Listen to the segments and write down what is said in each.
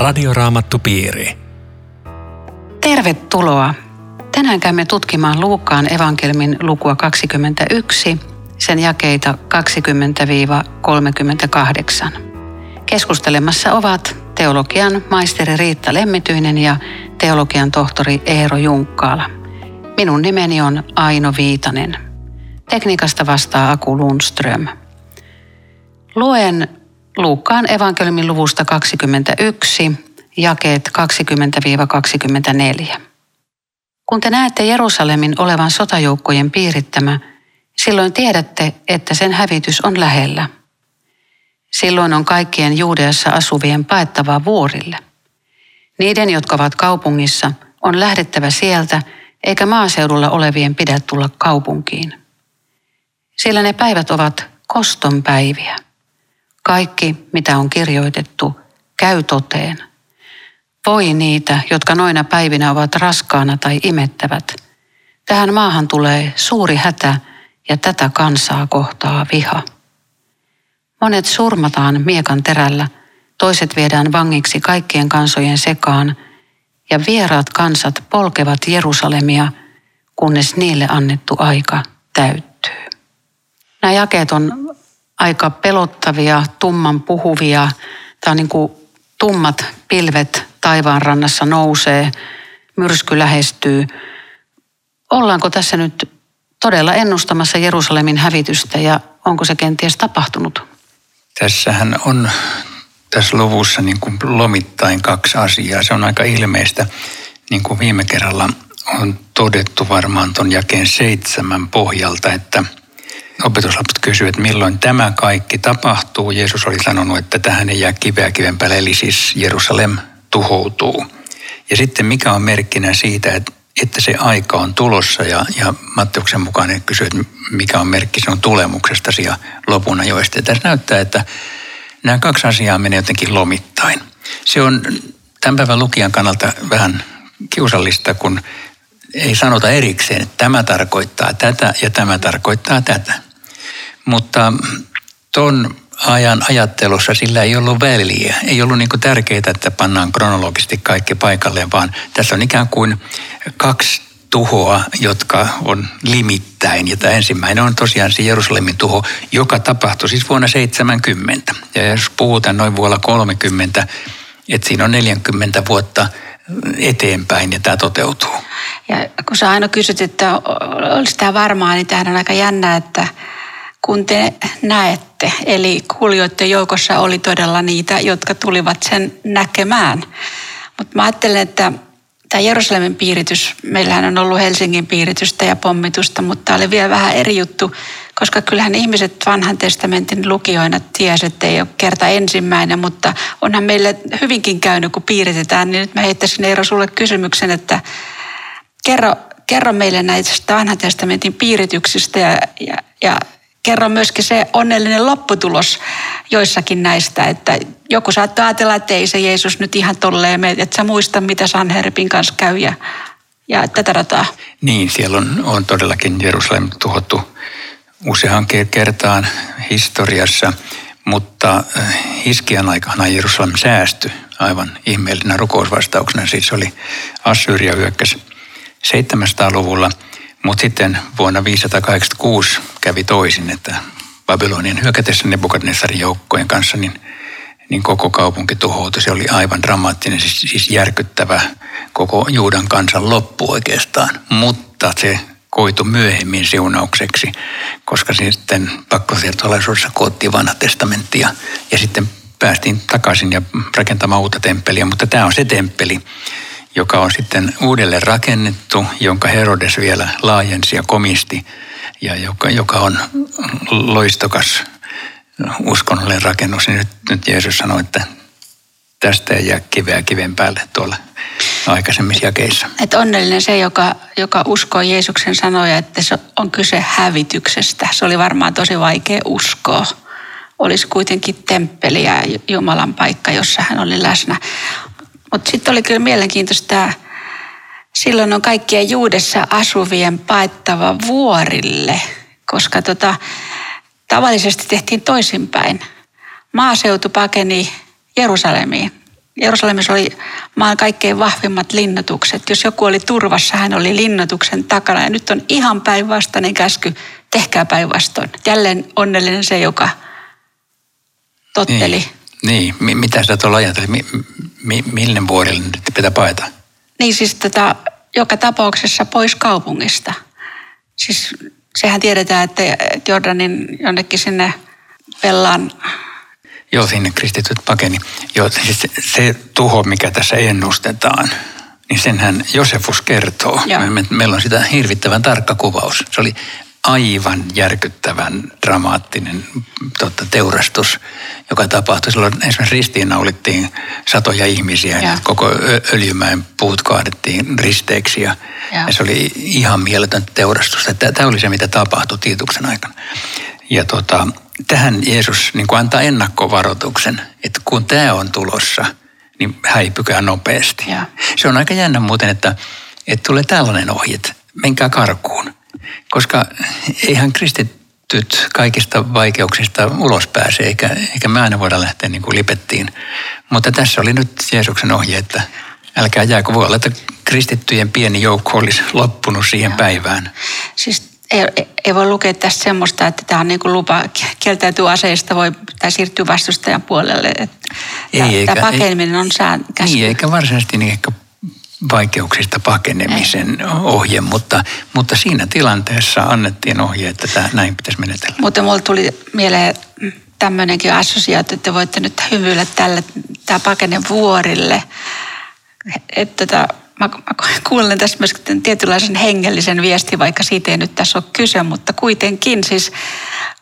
Radioraamattupiiri. Tervetuloa. Tänään käymme tutkimaan Luukkaan evankelmin lukua 21, sen jakeita 20-38. Keskustelemassa ovat teologian maisteri Riitta Lemmityinen ja teologian tohtori Eero Junkkaala. Minun nimeni on Aino Viitanen. Tekniikasta vastaa Aku Lundström. Luen Luukkaan evankeliumin luvusta 21, jakeet 20-24. Kun te näette Jerusalemin olevan sotajoukkojen piirittämä, silloin tiedätte, että sen hävitys on lähellä. Silloin on kaikkien Juudeassa asuvien paettava vuorille. Niiden, jotka ovat kaupungissa, on lähdettävä sieltä, eikä maaseudulla olevien pidä tulla kaupunkiin. Sillä ne päivät ovat koston päiviä. Kaikki, mitä on kirjoitettu, käy toteen. Voi niitä, jotka noina päivinä ovat raskaana tai imettävät. Tähän maahan tulee suuri hätä ja tätä kansaa kohtaa viha. Monet surmataan miekan terällä, toiset viedään vangiksi kaikkien kansojen sekaan, ja vieraat kansat polkevat Jerusalemia, kunnes niille annettu aika täyttyy. Nämä jakeet on aika pelottavia, tumman puhuvia. Tämä on niin kuin tummat pilvet taivaan rannassa nousee, myrsky lähestyy. Ollaanko tässä nyt todella ennustamassa Jerusalemin hävitystä ja onko se kenties tapahtunut? Tässähän on tässä luvussa niin kuin lomittain kaksi asiaa. Se on aika ilmeistä, niin kuin viime kerralla on todettu varmaan tuon jakeen seitsemän pohjalta, että – opetuslapset kysyivät, että milloin tämä kaikki tapahtuu. Jeesus oli sanonut, että tähän ei jää kiveä kiven päälle, eli siis Jerusalem tuhoutuu. Ja sitten mikä on merkkinä siitä, että, että se aika on tulossa ja, ja Matteuksen mukaan kysyy, että mikä on merkki sinun tulemuksestasi ja lopun ajoista. Ja tässä näyttää, että nämä kaksi asiaa menee jotenkin lomittain. Se on tämän päivän lukijan kannalta vähän kiusallista, kun ei sanota erikseen, että tämä tarkoittaa tätä ja tämä tarkoittaa tätä. Mutta tuon ajan ajattelussa sillä ei ollut väliä. Ei ollut niin tärkeää, että pannaan kronologisesti kaikki paikalleen, vaan tässä on ikään kuin kaksi tuhoa, jotka on limittäin. Ja tämä ensimmäinen on tosiaan se Jerusalemin tuho, joka tapahtui siis vuonna 70. Ja jos puhutaan noin vuonna 30, että siinä on 40 vuotta eteenpäin ja tämä toteutuu. Ja kun sä aina kysyt, että olisi tämä varmaa, niin tämähän on aika jännä, että kun te näette. Eli kuulijoiden joukossa oli todella niitä, jotka tulivat sen näkemään. Mutta mä ajattelen, että tämä Jerusalemin piiritys, meillähän on ollut Helsingin piiritystä ja pommitusta, mutta tämä oli vielä vähän eri juttu, koska kyllähän ihmiset vanhan testamentin lukijoina tiesivät, että ei ole kerta ensimmäinen, mutta onhan meille hyvinkin käynyt, kun piiritetään, niin nyt mä heittäisin Eero sulle kysymyksen, että kerro, kerro meille näistä vanhan testamentin piirityksistä ja, ja, ja kerro myöskin se onnellinen lopputulos joissakin näistä, että joku saattaa ajatella, että ei se Jeesus nyt ihan tolleen mene, että sä muista, mitä Sanherpin kanssa käy ja, ja tätä rataa. Niin, siellä on, on todellakin Jerusalem tuhottu usean kertaan historiassa, mutta Hiskian aikana Jerusalem säästyi aivan ihmeellisenä rukousvastauksena. Siis oli Assyria hyökkäsi 700-luvulla, mutta sitten vuonna 586 kävi toisin, että Babylonian hyökätessä Nebukadnessarin joukkojen kanssa, niin, niin koko kaupunki tuhoutui. Se oli aivan dramaattinen, siis, siis järkyttävä koko Juudan kansan loppu oikeastaan. Mutta se koitu myöhemmin siunaukseksi, koska sitten pakkosiirtolaisuudessa koottiin vanha testamenttia ja sitten päästiin takaisin ja rakentamaan uutta temppeliä. Mutta tämä on se temppeli, joka on sitten uudelleen rakennettu, jonka Herodes vielä laajensi ja komisti ja joka, joka on loistokas uskonnollinen rakennus. Niin nyt, nyt Jeesus sanoi, että tästä ei jää kiveä kiven päälle tuolla aikaisemmissa jakeissa. Et onnellinen se, joka, joka uskoo Jeesuksen sanoja, että se on kyse hävityksestä. Se oli varmaan tosi vaikea uskoa. Olisi kuitenkin temppeli ja Jumalan paikka, jossa hän oli läsnä. Mutta sitten oli kyllä mielenkiintoista tämä, silloin on kaikkien juudessa asuvien paettava vuorille, koska tota, tavallisesti tehtiin toisinpäin. Maaseutu pakeni Jerusalemiin Jerusalemissa oli maan kaikkein vahvimmat linnoitukset. Jos joku oli turvassa, hän oli linnoituksen takana. Ja nyt on ihan päinvastainen käsky, tehkää päinvastoin. Jälleen onnellinen se, joka totteli. Niin, niin. mitä sä tuolla ajattelit? Mi, mi, mille vuorille nyt pitää paeta? Niin siis tota, joka tapauksessa pois kaupungista. Siis sehän tiedetään, että Jordanin jonnekin sinne Pellaan Joo, sinne kristityt pakeni. Joo, siis se, se tuho, mikä tässä ennustetaan, niin senhän Josefus kertoo. Me, meillä on sitä hirvittävän tarkka kuvaus. Se oli aivan järkyttävän dramaattinen totta, teurastus, joka tapahtui. Silloin esimerkiksi ristiinnaulittiin satoja ihmisiä ja. koko öljymäen puut kaadettiin risteeksi ja, ja. ja se oli ihan mieletön teurastus. Tämä oli se, mitä tapahtui Tiituksen aikana. Ja tota, tähän Jeesus niin kuin antaa ennakkovaroituksen, että kun tämä on tulossa, niin häipykää nopeasti. Ja. Se on aika jännä muuten, että, että tulee tällainen ohje, että menkää karkuun. Koska eihän kristittyt kaikista vaikeuksista ulos pääse, eikä, eikä me aina voida lähteä niin kuin lipettiin. Mutta tässä oli nyt Jeesuksen ohje, että älkää jääkö. Voi olla, että kristittyjen pieni joukko olisi loppunut siihen päivään. Siis ei, ei voi lukea tästä semmoista, että tämä on niin kuin lupa kieltäytyä aseista voi, tai siirtyä vastustajan puolelle. Että ei, tämä, eikä, tämä pakeneminen on sään käsky. Niin, eikä varsinaisesti niin ehkä vaikeuksista pakenemisen ohje, mutta, mutta siinä tilanteessa annettiin ohje, että tämä, näin pitäisi menetellä. Mutta mulle tuli mieleen tämmöinenkin assosiaatio, että voitte nyt hymyillä tälle, tämä pakene vuorille. Että tota, mä, mä kuulen tässä myös tietynlaisen hengellisen viesti, vaikka siitä ei nyt tässä ole kyse, mutta kuitenkin siis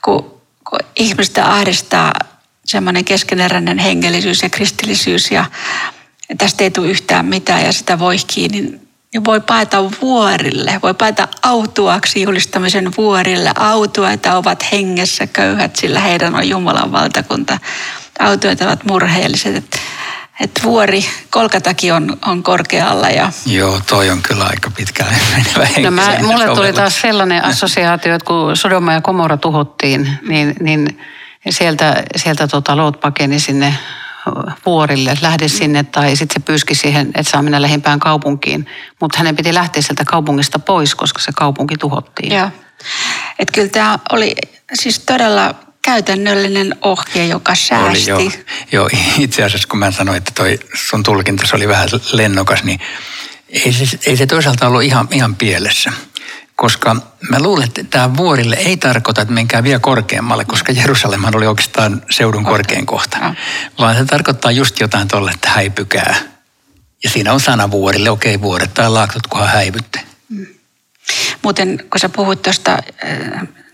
kun, kun ihmistä ahdistaa semmoinen keskeneräinen hengellisyys ja kristillisyys ja tästä ei tule yhtään mitään ja sitä voi kiinni, niin voi paeta vuorille, voi paeta autuaksi julistamisen vuorille. Autuaita ovat hengessä köyhät, sillä heidän on Jumalan valtakunta. Autuaita ovat murheelliset että vuori Kolkatakin on, on korkealla. Ja... Joo, toi on kyllä aika pitkälle menevä no mä, Mulle tuli taas sellainen assosiaatio, että kun Sodoma ja Komora tuhottiin, niin, niin sieltä, sieltä tota Loot pakeni sinne vuorille, lähde sinne tai sitten se pyyski siihen, että saa mennä lähimpään kaupunkiin. Mutta hänen piti lähteä sieltä kaupungista pois, koska se kaupunki tuhottiin. Joo. Että kyllä tämä oli siis todella käytännöllinen ohje, joka säästi. Oli, joo. joo, itse asiassa kun mä sanoin, että toi sun tulkinta oli vähän lennokas, niin ei se, ei se toisaalta ollut ihan, ihan pielessä. Koska mä luulen, että tämä vuorille ei tarkoita, että menkää vielä korkeammalle, koska Jerusalemhan oli oikeastaan seudun korkein kohta. Vaan se tarkoittaa just jotain tolle, että häipykää. Ja siinä on sana vuorille, okei okay, vuoret tai laaktot, kunhan häivytte. Mm. Muuten kun sä puhut tuosta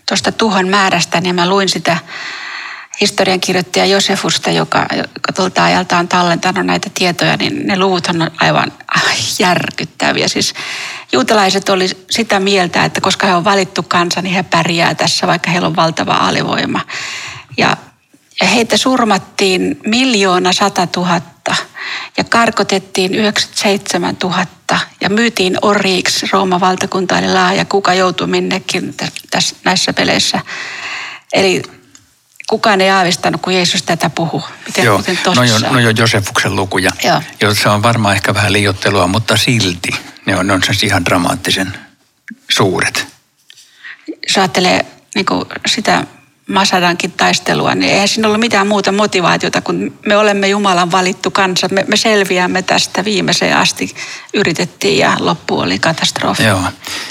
tuosta tuhon määrästä, niin mä luin sitä historiankirjoittaja Josefusta, joka, joka tuolta ajalta on tallentanut näitä tietoja, niin ne luvut on aivan järkyttäviä. Siis juutalaiset oli sitä mieltä, että koska he on valittu kansa, niin he pärjää tässä, vaikka heillä on valtava alivoima. Ja, heitä surmattiin miljoona sata tuhatta ja karkotettiin 97 000 ja myytiin oriiksi. Rooman valtakunta oli laaja, kuka joutui minnekin tässä, näissä peleissä. Eli kukaan ei aavistanut, kun Jeesus tätä puhuu. Miten, Joo, no, jo, no jo Josefuksen lukuja. Joo. On varmaan ehkä vähän liiottelua, mutta silti ne on, ne on ihan dramaattisen suuret. Jos ajattelee niin sitä Masadankin taistelua, niin eihän siinä ollut mitään muuta motivaatiota, kun me olemme Jumalan valittu kansa. Me, me selviämme tästä viimeiseen asti, yritettiin ja loppu oli katastrofi. Joo,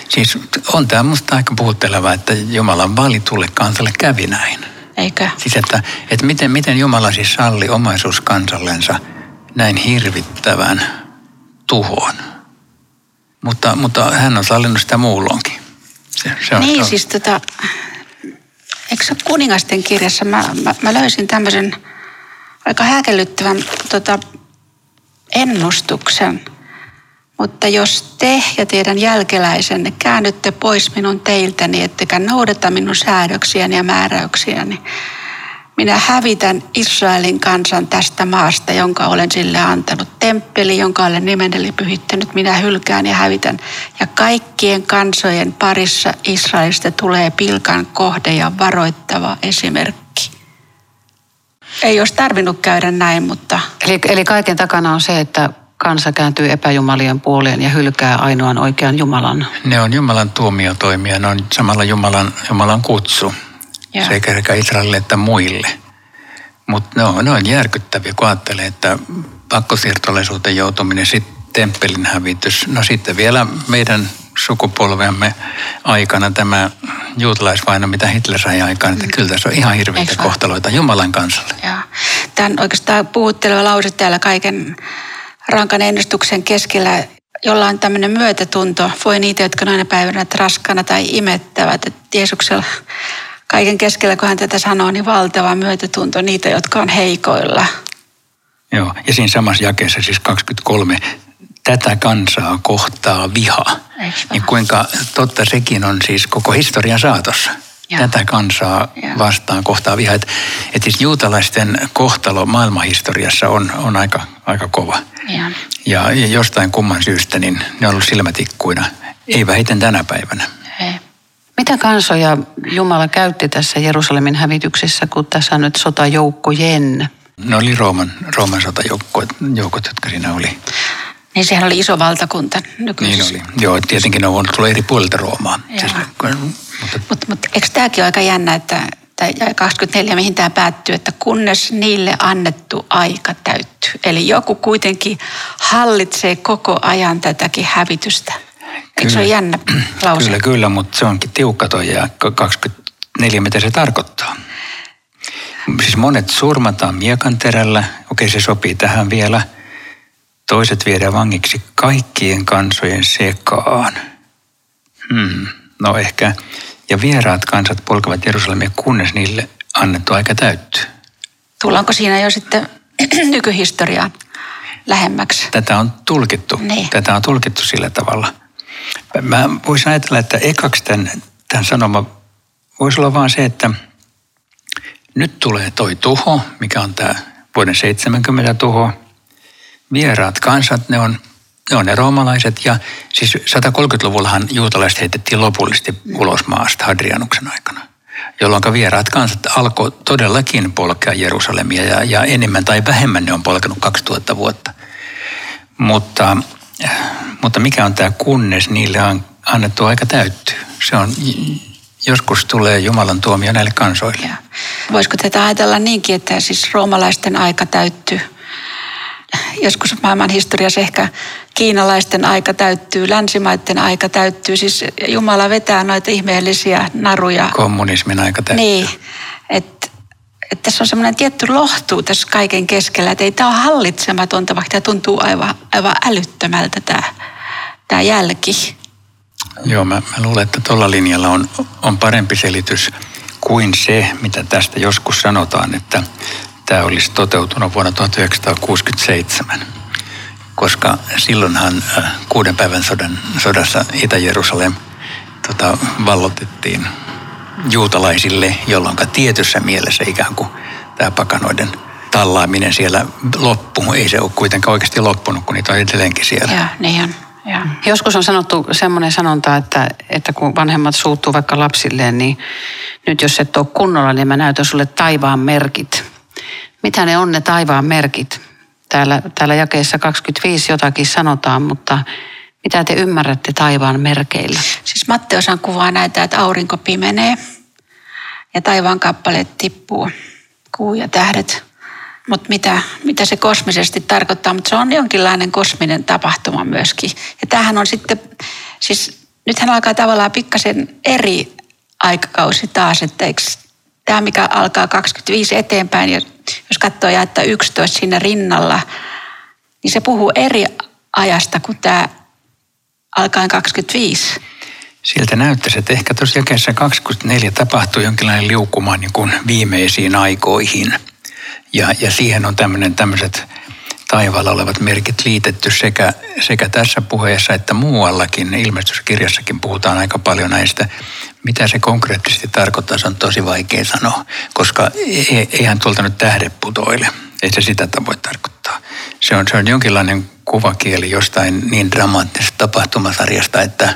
siis on tämä musta aika puhutteleva, että Jumalan valitulle kansalle kävi näin. Eikö? Siis että, että miten, miten Jumala siis salli omaisuus kansallensa näin hirvittävän tuhon. Mutta, mutta hän on sallinut sitä muulloinkin. Se, se on, niin, se on. siis tota, eikö se kuningasten kirjassa, mä, mä, mä löysin tämmöisen aika häkellyttävän tota, ennustuksen. Mutta jos te ja teidän jälkeläisenne käännytte pois minun teiltäni, ettekä noudata minun säädöksiäni ja määräyksiäni, minä hävitän Israelin kansan tästä maasta, jonka olen sille antanut. Temppeli, jonka olen nimeneli pyhittänyt, minä hylkään ja hävitän. Ja kaikkien kansojen parissa Israelista tulee pilkan kohde ja varoittava esimerkki. ei olisi tarvinnut käydä näin, mutta... Eli, eli kaiken takana on se, että kansa kääntyy epäjumalien puoleen ja hylkää ainoan oikean Jumalan. Ne on Jumalan tuomiotoimia, ne on samalla Jumalan, Jumalan kutsu Joo. sekä Israelille että muille. Mutta ne on, ne on järkyttäviä, kun ajattelee, että pakkosiirtolaisuuteen joutuminen, sitten temppelin hävitys, no sitten vielä meidän sukupolvemme aikana tämä juutalaisvaino, mitä Hitler sai aikaan, että kyllä tässä on ihan hirveitä kohtaloita Jumalan kansalle. Tämä on oikeastaan puhutteleva lause täällä kaiken rankan ennustuksen keskellä, jolla on tämmöinen myötätunto. Voi niitä, jotka noina päivänä raskana tai imettävät. Että Jeesuksella kaiken keskellä, kun hän tätä sanoo, niin valtava myötätunto niitä, jotka on heikoilla. Joo, ja siinä samassa jakeessa siis 23, tätä kansaa kohtaa viha. Niin kuinka totta sekin on siis koko historian saatossa. Joo. Tätä kansaa Joo. vastaan kohtaa viha. Että et siis juutalaisten kohtalo maailmanhistoriassa on, on aika, aika kova. Ja, Ja, ja jostain kumman syystä niin ne on ollut silmätikkuina. Ei vähiten tänä päivänä. hei. Mitä kansoja Jumala käytti tässä Jerusalemin hävityksessä, kun tässä on nyt sotajoukkojen? Ne oli Rooman, Rooman sotajoukot, joukot, jotka siinä oli. Niin sehän oli iso valtakunta Niin nykyisessä. oli. Joo, tietenkin ne on voinut tulla eri puolilta Roomaa. Siis, mutta Mutta mut, eikö tämäkin ole aika jännä, että tai jae 24, mihin tämä päättyy, että kunnes niille annettu aika täyttyy. Eli joku kuitenkin hallitsee koko ajan tätäkin hävitystä. Eikö se ole jännä lause? Kyllä, kyllä, mutta se onkin tiukka toi ja 24, mitä se tarkoittaa. Siis monet surmataan miekanterällä, okei se sopii tähän vielä. Toiset viedään vangiksi kaikkien kansojen sekaan. Hmm, no ehkä. Ja vieraat kansat polkevat Jerusalemia, kunnes niille annettu aika täyttyy. Tullaanko siinä jo sitten nykyhistoriaan lähemmäksi? Tätä on tulkittu. Niin. Tätä on tulkittu sillä tavalla. Mä voisin ajatella, että ekaksi tämän, tämän sanoma voisi olla vaan se, että nyt tulee toi tuho, mikä on tämä vuoden 70 tuho. Vieraat kansat, ne on, ne on ne roomalaiset ja siis 130-luvullahan juutalaiset heitettiin lopullisesti ulos maasta Hadrianuksen aikana jolloin vieraat kansat alkoi todellakin polkea Jerusalemia ja, ja enemmän tai vähemmän ne on polkenut 2000 vuotta. Mutta, mutta mikä on tämä kunnes niille on annettu aika täyttyy? Se on, joskus tulee Jumalan tuomio näille kansoille. Ja voisiko tätä ajatella niinkin, että siis roomalaisten aika täyttyy? Joskus maailman historiassa ehkä kiinalaisten aika täyttyy, länsimaiden aika täyttyy. Siis Jumala vetää noita ihmeellisiä naruja. Kommunismin aika täyttyy. Niin, että et tässä on semmoinen tietty lohtuu tässä kaiken keskellä, että ei tämä ole hallitsematonta, vaikka tämä tuntuu aivan, aivan älyttömältä tämä, tämä jälki. Joo, mä, mä luulen, että tuolla linjalla on, on parempi selitys kuin se, mitä tästä joskus sanotaan, että tämä olisi toteutunut vuonna 1967. Koska silloinhan äh, kuuden päivän sodan, sodassa Itä-Jerusalem tota, vallotettiin juutalaisille, jolloin tietyssä mielessä ikään kuin tämä pakanoiden tallaaminen siellä loppu. Ei se ole kuitenkaan oikeasti loppunut, kun niitä on edelleenkin siellä. Ja niin on. Ja. Joskus on sanottu semmoinen sanonta, että, että kun vanhemmat suuttuu vaikka lapsilleen, niin nyt jos et ole kunnolla, niin mä näytän sulle taivaan merkit. Mitä ne on ne taivaan merkit? Täällä, täällä jakeessa 25 jotakin sanotaan, mutta mitä te ymmärrätte taivaan merkeillä? Siis Matteosan kuvaa näitä, että aurinko pimenee ja taivaan kappaleet tippuu, kuu ja tähdet. Mutta mitä, mitä se kosmisesti tarkoittaa, mutta se on jonkinlainen kosminen tapahtuma myöskin. Ja tämähän on sitten, siis nythän alkaa tavallaan pikkasen eri aikakausi taas, että eikö tämä mikä alkaa 25 eteenpäin ja jos katsoo jaetta 11 siinä rinnalla, niin se puhuu eri ajasta kuin tämä alkaen 25. Siltä näyttäisi, että ehkä tuossa jakeessa 24 tapahtuu jonkinlainen liukuma niin kuin viimeisiin aikoihin. Ja, ja siihen on tämmöiset taivaalla olevat merkit liitetty sekä, sekä tässä puheessa että muuallakin. Ilmestyskirjassakin puhutaan aika paljon näistä. Mitä se konkreettisesti tarkoittaa, se on tosi vaikea sanoa, koska e- eihän tuolta nyt tähde putoile. Ei se sitä voi tarkoittaa. Se on, se on jonkinlainen kuvakieli jostain niin dramaattisesta tapahtumasarjasta, että,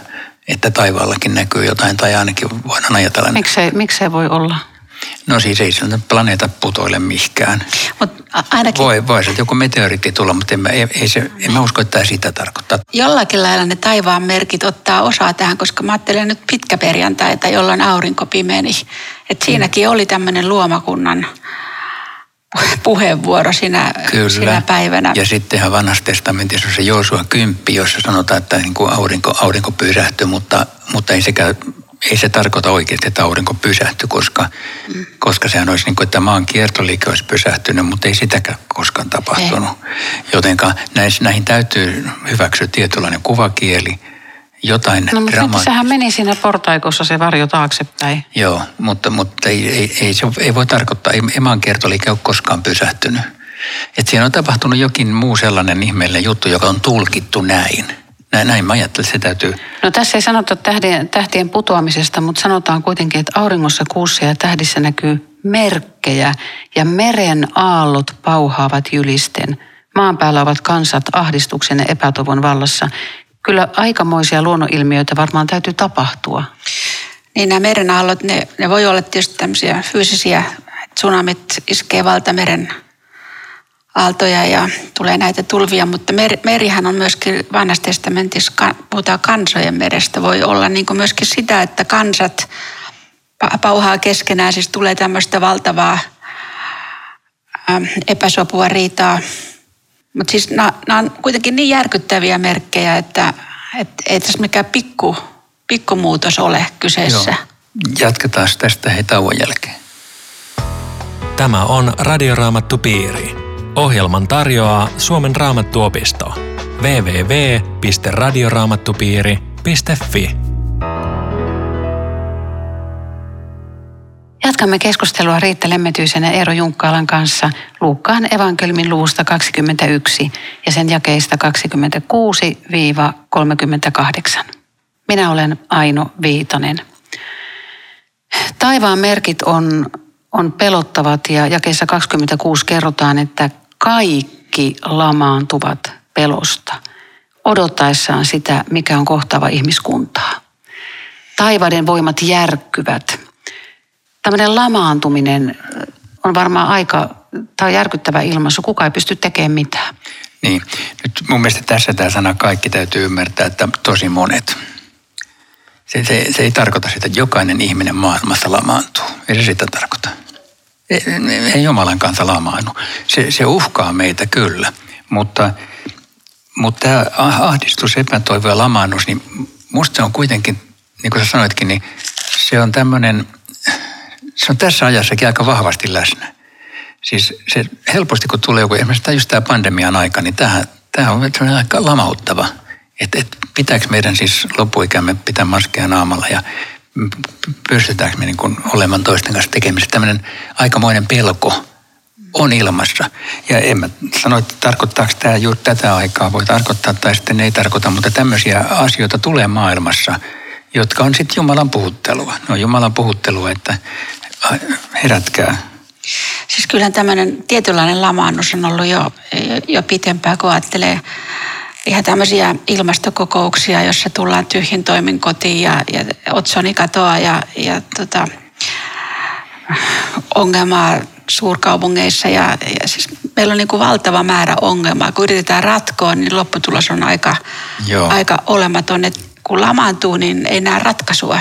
että taivaallakin näkyy jotain, tai ainakin voidaan ajatella. Miksei, miksei voi olla? No siis ei sillä planeeta putoile mihkään. Mut ainakin... Voi, voi se joku meteoriitti tulla, mutta en mä, ei, ei se, en mä usko, että sitä tarkoittaa. Jollakin lailla ne taivaan merkit ottaa osaa tähän, koska mä ajattelen nyt pitkäperjantaita, jolloin aurinko pimeni. Että siinäkin oli tämmöinen luomakunnan puheenvuoro sinä, Kyllä. sinä päivänä. Ja sittenhän vanhassa testamentissa on se Joosua 10, jossa sanotaan, että niin kuin aurinko, aurinko pysähtyy, mutta, mutta ei, sekä, ei se tarkoita oikeasti, että aurinko pysähtyy, koska, mm. koska sehän olisi niin kuin, että maan kiertoliike olisi pysähtynyt, mutta ei sitäkään koskaan tapahtunut. Jotenka näihin, näihin täytyy hyväksyä tietynlainen kuvakieli – jotain No mutta drama- sehän meni siinä portaikossa se varjo taaksepäin. Joo, mutta, mutta ei, ei, ei, se ei voi tarkoittaa, ei eman kiertoliike ole koskaan pysähtynyt. Että siinä on tapahtunut jokin muu sellainen ihmeellinen juttu, joka on tulkittu näin. Näin, näin mä ajattelin, että se täytyy... No tässä ei sanota tähtien, tähtien putoamisesta, mutta sanotaan kuitenkin, että auringossa, kuussa ja tähdissä näkyy merkkejä ja meren aallot pauhaavat jylisten. Maan päällä ovat kansat ahdistuksen ja epätoivon vallassa. Kyllä aikamoisia luonnonilmiöitä varmaan täytyy tapahtua. Niin nämä merenaallot, ne, ne voi olla tietysti tämmöisiä fyysisiä, tsunamit iskee valtameren aaltoja ja tulee näitä tulvia, mutta mer, merihän on myöskin vanhassa testamentissa, puhutaan kansojen merestä, voi olla niin kuin myöskin sitä, että kansat pauhaa keskenään, siis tulee tämmöistä valtavaa epäsopua, riitaa. Mutta siis nämä on kuitenkin niin järkyttäviä merkkejä, että et, ei tässä mikään pikku, pikkumuutos ole kyseessä. Joo. Jatketaan tästä hei tauon jälkeen. Tämä on Radioraamattu Piiri. Ohjelman tarjoaa Suomen raamattuopisto. www.radioraamattupiiri.fi Jatkamme keskustelua Riitta Lemmetyisen ja Eero Junkkaalan kanssa Luukkaan evankelmin luvusta 21 ja sen jakeista 26-38. Minä olen Aino Viitanen. Taivaan merkit on, on pelottavat ja jakeessa 26 kerrotaan, että kaikki lamaantuvat pelosta odottaessaan sitä, mikä on kohtava ihmiskuntaa. Taivaiden voimat järkkyvät. Tämmöinen lamaantuminen on varmaan aika, tai järkyttävä ilmaisu. Kuka ei pysty tekemään mitään. Niin. Nyt mun mielestä tässä tämä sana kaikki täytyy ymmärtää, että tosi monet. Se, se, se ei tarkoita sitä, että jokainen ihminen maailmassa lamaantuu. Ei se sitä tarkoita. Ei, Jumalan kanssa lamaannu. Se, se uhkaa meitä kyllä, mutta, mutta tämä ahdistus, epätoivo ja lamaannus, niin musta se on kuitenkin, niin kuin sä sanoitkin, niin se on tämmöinen, se on tässä ajassakin aika vahvasti läsnä. Siis se helposti, kun tulee joku, esimerkiksi just tämä pandemian aika, niin tämähän, tämä on aika lamauttava. Että et, pitääkö meidän siis loppuikämme pitää maskeja naamalla ja pystytäänkö me niin kuin olemaan toisten kanssa tekemisissä. Tämmöinen aikamoinen pelko on ilmassa. Ja en mä sano, että tarkoittaako tämä juuri tätä aikaa, voi tarkoittaa tai sitten ei tarkoita, mutta tämmöisiä asioita tulee maailmassa, jotka on sitten Jumalan puhuttelua. Ne on Jumalan puhuttelua, että herätkää. Siis kyllähän tämmöinen tietynlainen lamaannus on ollut jo, jo pitempään, kun ajattelee ihan tämmöisiä ilmastokokouksia, jossa tullaan tyhjin toimin kotiin ja, ja otsoni katoaa ja, ja tota, ongelmaa suurkaupungeissa. Ja, ja siis meillä on niin kuin valtava määrä ongelmaa. Kun yritetään ratkoa, niin lopputulos on aika, aika olematon. Et kun lamaantuu, niin ei näe ratkaisua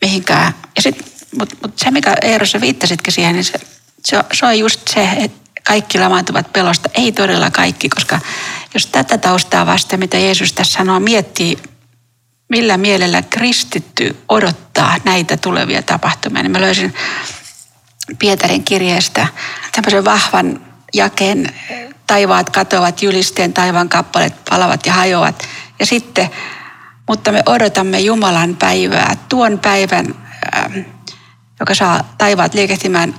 mihinkään. Ja sit, Mutta mut se, mikä Eerossa viittasitkin siihen, niin se, se, se on just se, että kaikki lamaantuvat pelosta. Ei todella kaikki, koska jos tätä taustaa vasta, mitä Jeesus tässä sanoo, miettii, millä mielellä kristitty odottaa näitä tulevia tapahtumia, niin mä löysin Pietarin kirjeestä tämmöisen vahvan jakeen, taivaat katoavat, julisteen taivaan kappaleet palavat ja hajoavat. Ja sitten, mutta me odotamme Jumalan päivää, tuon päivän, joka saa taivaat liikehtimään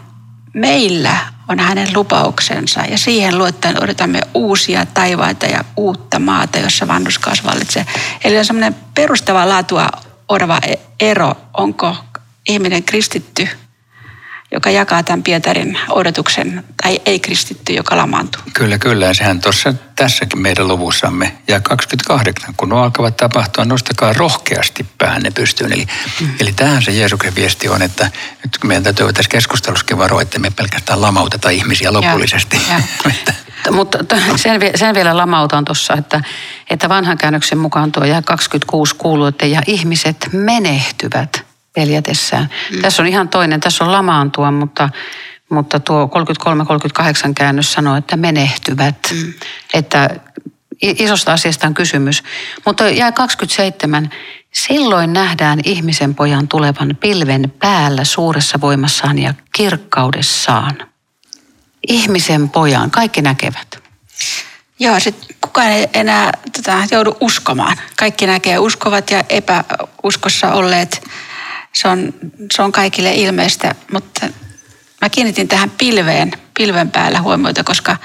meillä on hänen lupauksensa ja siihen luottaen odotamme uusia taivaita ja uutta maata, jossa vannuskaus vallitsee. Eli on semmoinen perustavaa laatua orava ero, onko ihminen kristitty joka jakaa tämän Pietarin odotuksen, tai ei-kristitty, joka lamaantuu. Kyllä, kyllä. Ja sehän tuossa tässäkin meidän luvussamme ja 28, kun nuo alkavat tapahtua, nostakaa rohkeasti päänne pystyyn. Eli, mm. eli tähän se Jeesuksen viesti on, että nyt meidän täytyy tässä keskustelussakin varoa, että me pelkästään lamauteta ihmisiä lopullisesti. Ja, ja. Mutta sen, sen vielä lamautan tuossa, että, että vanhan käännöksen mukaan tuo ja 26 kuuluu, että ja ihmiset menehtyvät peljätessään. Mm. Tässä on ihan toinen, tässä on lamaantua, mutta, mutta tuo 33-38 käännös sanoo, että menehtyvät. Mm. Että isosta asiasta on kysymys. Mutta jää 27. Silloin nähdään ihmisen pojan tulevan pilven päällä suuressa voimassaan ja kirkkaudessaan. Ihmisen pojan, kaikki näkevät. Joo, sitten kukaan ei enää tota, joudu uskomaan. Kaikki näkee uskovat ja epäuskossa olleet se on, se on kaikille ilmeistä, mutta mä kiinnitin tähän pilveen, pilven päällä huomiota, koska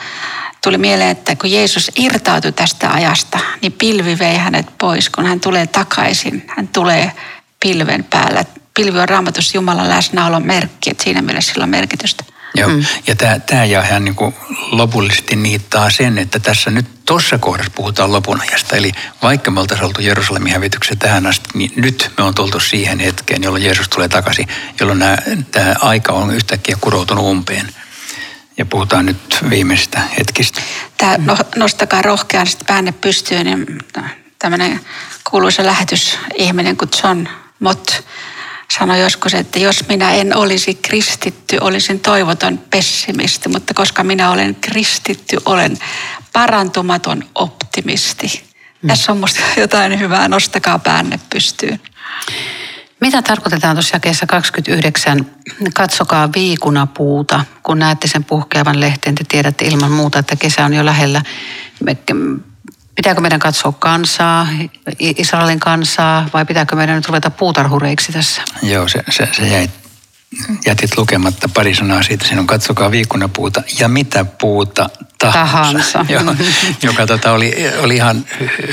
tuli mieleen, että kun Jeesus irtautui tästä ajasta, niin pilvi vei hänet pois. Kun hän tulee takaisin, hän tulee pilven päällä. Pilvi on raamatussa Jumalan läsnäolon merkki, että siinä mielessä sillä on merkitystä. Joo, mm. ja tämä, tämä ja hän niin kuin lopullisesti niittaa sen, että tässä nyt tuossa kohdassa puhutaan lopunajasta. Eli vaikka me oltaisiin oltu Jerusalemin hävityksessä tähän asti, niin nyt me on tultu siihen hetkeen, jolloin Jeesus tulee takaisin, jolloin nämä, tämä aika on yhtäkkiä kuroutunut umpeen. Ja puhutaan nyt viimeisistä hetkistä. Tämä no, nostakaa rohkeasti päänne pystyyn, niin tämmöinen kuuluisa lähetysihminen kuin John Mott sanoi joskus, että jos minä en olisi kristitty, olisin toivoton pessimisti, mutta koska minä olen kristitty, olen parantumaton optimisti. Mm. Tässä on minusta jotain hyvää, nostakaa päänne pystyyn. Mitä tarkoitetaan tuossa jakeessa 29? Katsokaa viikunapuuta. Kun näette sen puhkeavan lehteen, te tiedätte ilman muuta, että kesä on jo lähellä. Pitääkö meidän katsoa kansaa, Israelin kansaa, vai pitääkö meidän nyt ruveta puutarhureiksi tässä? Joo, se, se, se jäi, jätit lukematta pari sanaa siitä. Siinä on katsokaa viikunapuuta ja mitä puuta tahansa. tahansa. Joo, joka tota oli, oli ihan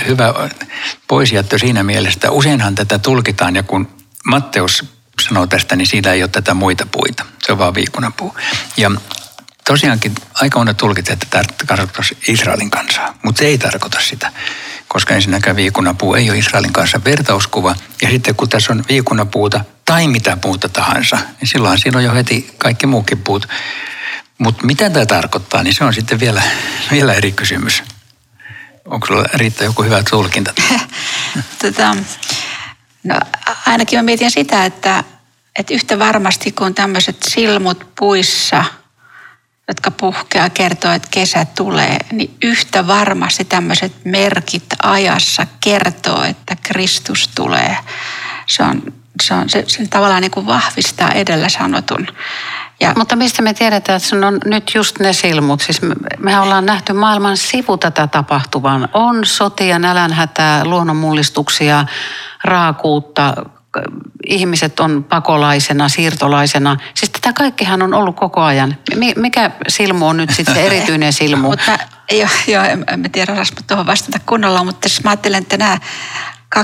hyvä poisjättö siinä mielessä. Useinhan tätä tulkitaan ja kun Matteus sanoo tästä, niin siitä ei ole tätä muita puita. Se on vaan viikunapuu. Ja tosiaankin aika monet tulkitsee, että tämä tarkoittaisi Israelin kansaa, mutta se ei tarkoita sitä, koska ensinnäkään viikunapuu ei ole Israelin kanssa vertauskuva. Ja sitten kun tässä on viikunapuuta tai mitä puuta tahansa, niin silloin siinä on jo heti kaikki muukin puut. Mutta mitä tämä tarkoittaa, niin se on sitten vielä, vielä eri kysymys. Onko sinulla riittää joku hyvä tulkinta? tota, no, ainakin mä mietin sitä, että, että yhtä varmasti kun tämmöiset silmut puissa – jotka puhkeaa kertoo, että kesä tulee, niin yhtä varmasti tämmöiset merkit ajassa kertoo, että Kristus tulee. Se on, se, on, se, se tavallaan niin kuin vahvistaa edellä sanotun. Ja, Mutta mistä me tiedetään, että se on nyt just ne silmut? Siis me, me ollaan nähty maailman sivu tätä tapahtuvan. On sotia, nälänhätää, luonnonmullistuksia, raakuutta, ihmiset on pakolaisena, siirtolaisena. Siis tätä kaikkihan on ollut koko ajan. Mikä silmu on nyt sitten se erityinen silmu? mutta, joo, joo, en, en tiedä, osaanko tuohon vastata kunnolla, mutta jos mä ajattelen, että nämä 25-26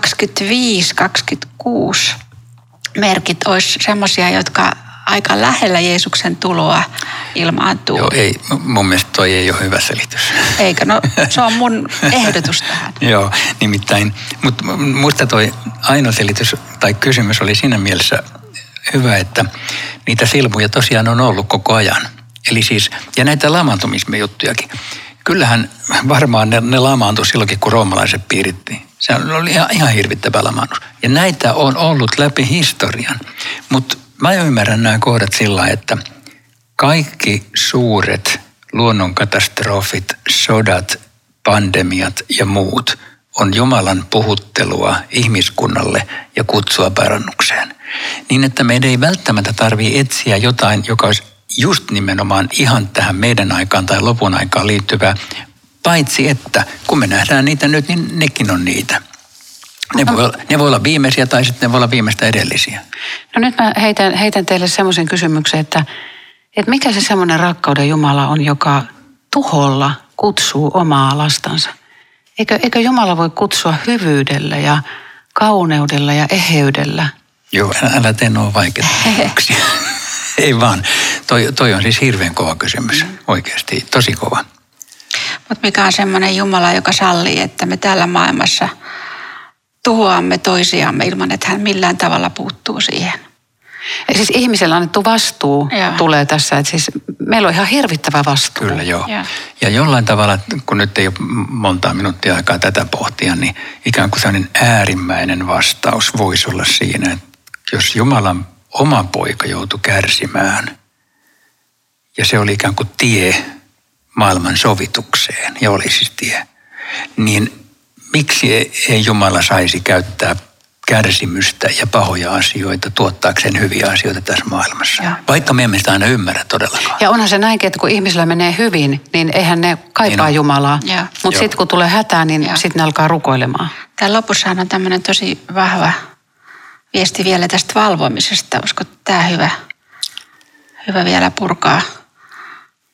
merkit olisi semmoisia, jotka aika lähellä Jeesuksen tuloa ilmaantuu. Joo, ei, mun mielestä toi ei ole hyvä selitys. Eikö? No se on mun ehdotus tähän. Joo, nimittäin. Mutta muista toi ainoa selitys tai kysymys oli siinä mielessä hyvä, että niitä silmuja tosiaan on ollut koko ajan. Eli siis, ja näitä lamaantumisjuttujakin. Kyllähän varmaan ne, ne lamaantui silloinkin, kun roomalaiset piiritti. Se oli ihan, ihan hirvittävä lamaannus. Ja näitä on ollut läpi historian. Mutta mä ymmärrän nämä kohdat sillä että kaikki suuret luonnonkatastrofit, sodat, pandemiat ja muut on Jumalan puhuttelua ihmiskunnalle ja kutsua parannukseen. Niin, että meidän ei välttämättä tarvitse etsiä jotain, joka olisi just nimenomaan ihan tähän meidän aikaan tai lopun aikaan liittyvää, paitsi että kun me nähdään niitä nyt, niin nekin on niitä. Ne voi, olla, ne voi olla viimeisiä tai sitten ne voi olla viimeistä edellisiä. No nyt mä heitän, heitän teille semmoisen kysymyksen, että, että mikä se semmoinen rakkauden Jumala on, joka tuholla kutsuu omaa lastansa? Eikö, eikö Jumala voi kutsua hyvyydellä ja kauneudella ja eheydellä? Joo, älä, älä tee nuo vaikeita Ei vaan. Toi, toi on siis hirveän kova kysymys. Oikeasti, tosi kova. Mutta mikä on semmoinen Jumala, joka sallii, että me täällä maailmassa tuhoamme toisiamme ilman, että hän millään tavalla puuttuu siihen. Ja siis ihmisellä annettu vastuu Joo. tulee tässä, että siis meillä on ihan hirvittävä vastuu. Kyllä, joo. Joo. Ja jollain tavalla, kun nyt ei ole montaa minuuttia aikaa tätä pohtia, niin ikään kuin sellainen äärimmäinen vastaus voisi olla siinä, että jos Jumalan oma poika joutui kärsimään, ja se oli ikään kuin tie maailman sovitukseen, ja oli siis tie, niin miksi ei Jumala saisi käyttää kärsimystä ja pahoja asioita tuottaakseen hyviä asioita tässä maailmassa? Joo. Vaikka me emme sitä aina ymmärrä todellakaan. Ja onhan se näinkin, että kun ihmisellä menee hyvin, niin eihän ne kaipaa Niin on. Jumalaa. Mutta sitten kun tulee hätää, niin sitten ne alkaa rukoilemaan. Täällä lopussahan on tämmöinen tosi vahva viesti vielä tästä valvomisesta. Olisiko tämä hyvä, hyvä vielä purkaa?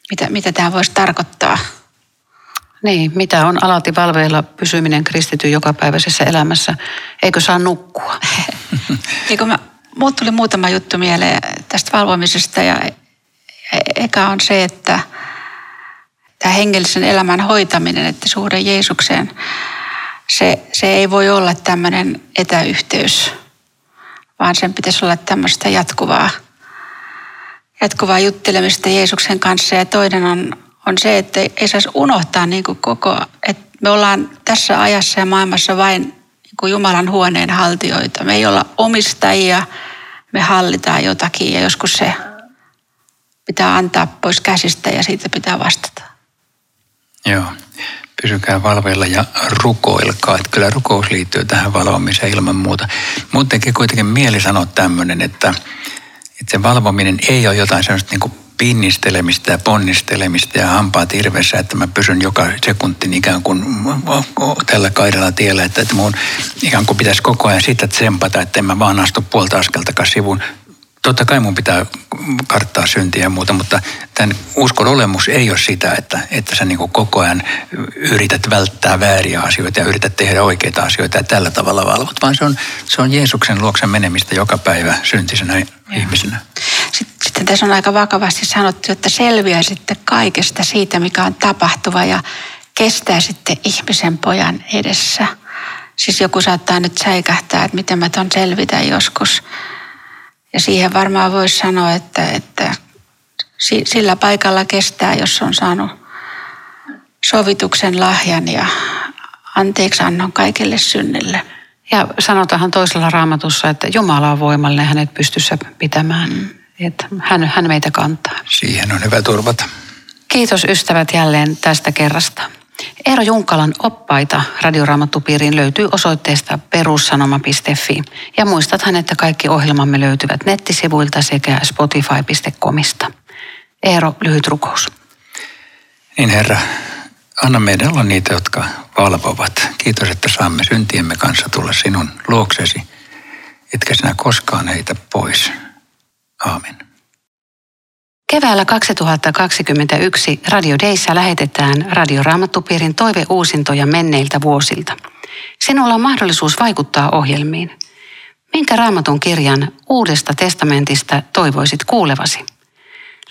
Mitä, mitä tämä voisi tarkoittaa? Niin, mitä on alati valveilla pysyminen kristityn jokapäiväisessä elämässä? Eikö saa nukkua? Niin kun mä, muut tuli muutama juttu mieleen tästä valvomisesta ja e- eka on se, että tämä hengellisen elämän hoitaminen, että suhde Jeesukseen, se, se ei voi olla tämmöinen etäyhteys, vaan sen pitäisi olla tämmöistä jatkuvaa, jatkuvaa juttelemista Jeesuksen kanssa. Ja toinen on, on se, että ei saisi unohtaa niin kuin koko, että me ollaan tässä ajassa ja maailmassa vain niin kuin Jumalan huoneen haltijoita. Me ei olla omistajia, me hallitaan jotakin ja joskus se pitää antaa pois käsistä ja siitä pitää vastata. Joo, pysykää valveilla ja rukoilkaa. Että kyllä rukous liittyy tähän valvomiseen ilman muuta. Tekee kuitenkin mieli sanoa tämmöinen, että, että se valvominen ei ole jotain sellaista niin pinnistelemistä ja ponnistelemista ja hampaat irvessä, että mä pysyn joka sekuntin ikään kuin tällä kaidalla tiellä, että, että mun ikään kuin pitäisi koko ajan sitä tsempata, että en mä vaan astu puolta askeltakaan sivuun. Totta kai mun pitää karttaa syntiä ja muuta, mutta tämän uskon olemus ei ole sitä, että, että sä niin koko ajan yrität välttää vääriä asioita ja yrität tehdä oikeita asioita ja tällä tavalla valvot, vaan se on, se on Jeesuksen luokse menemistä joka päivä syntisenä ihmisenä. Sitten, tässä on aika vakavasti sanottu, että selviää sitten kaikesta siitä, mikä on tapahtuva ja kestää sitten ihmisen pojan edessä. Siis joku saattaa nyt säikähtää, että miten mä ton selvitä joskus. Ja siihen varmaan voisi sanoa, että, että si- sillä paikalla kestää, jos on saanut sovituksen lahjan ja anteeksi annon kaikille synnille. Ja sanotaanhan toisella raamatussa, että Jumala on voimallinen hänet pystyssä pitämään. Mm. Että hän, hän meitä kantaa. Siihen on hyvä turvata. Kiitos ystävät jälleen tästä kerrasta. Eero Junkalan oppaita radioraamattupiiriin löytyy osoitteesta perussanoma.fi. Ja muistathan, että kaikki ohjelmamme löytyvät nettisivuilta sekä spotify.comista. Eero, lyhyt rukous. Niin Herra, anna meidän olla niitä, jotka valvovat. Kiitos, että saamme syntiemme kanssa tulla sinun luoksesi, etkä sinä koskaan heitä pois. Aamen. Keväällä 2021 Radio Dayssä lähetetään Radioraamattupiirin toiveuusintoja menneiltä vuosilta. Sinulla on mahdollisuus vaikuttaa ohjelmiin. Minkä raamatun kirjan Uudesta testamentista toivoisit kuulevasi?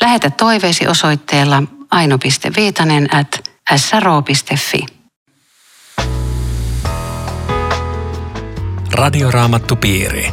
Lähetä toiveesi osoitteella aino.viitanen at sro.fi. Radioraamattupiiri.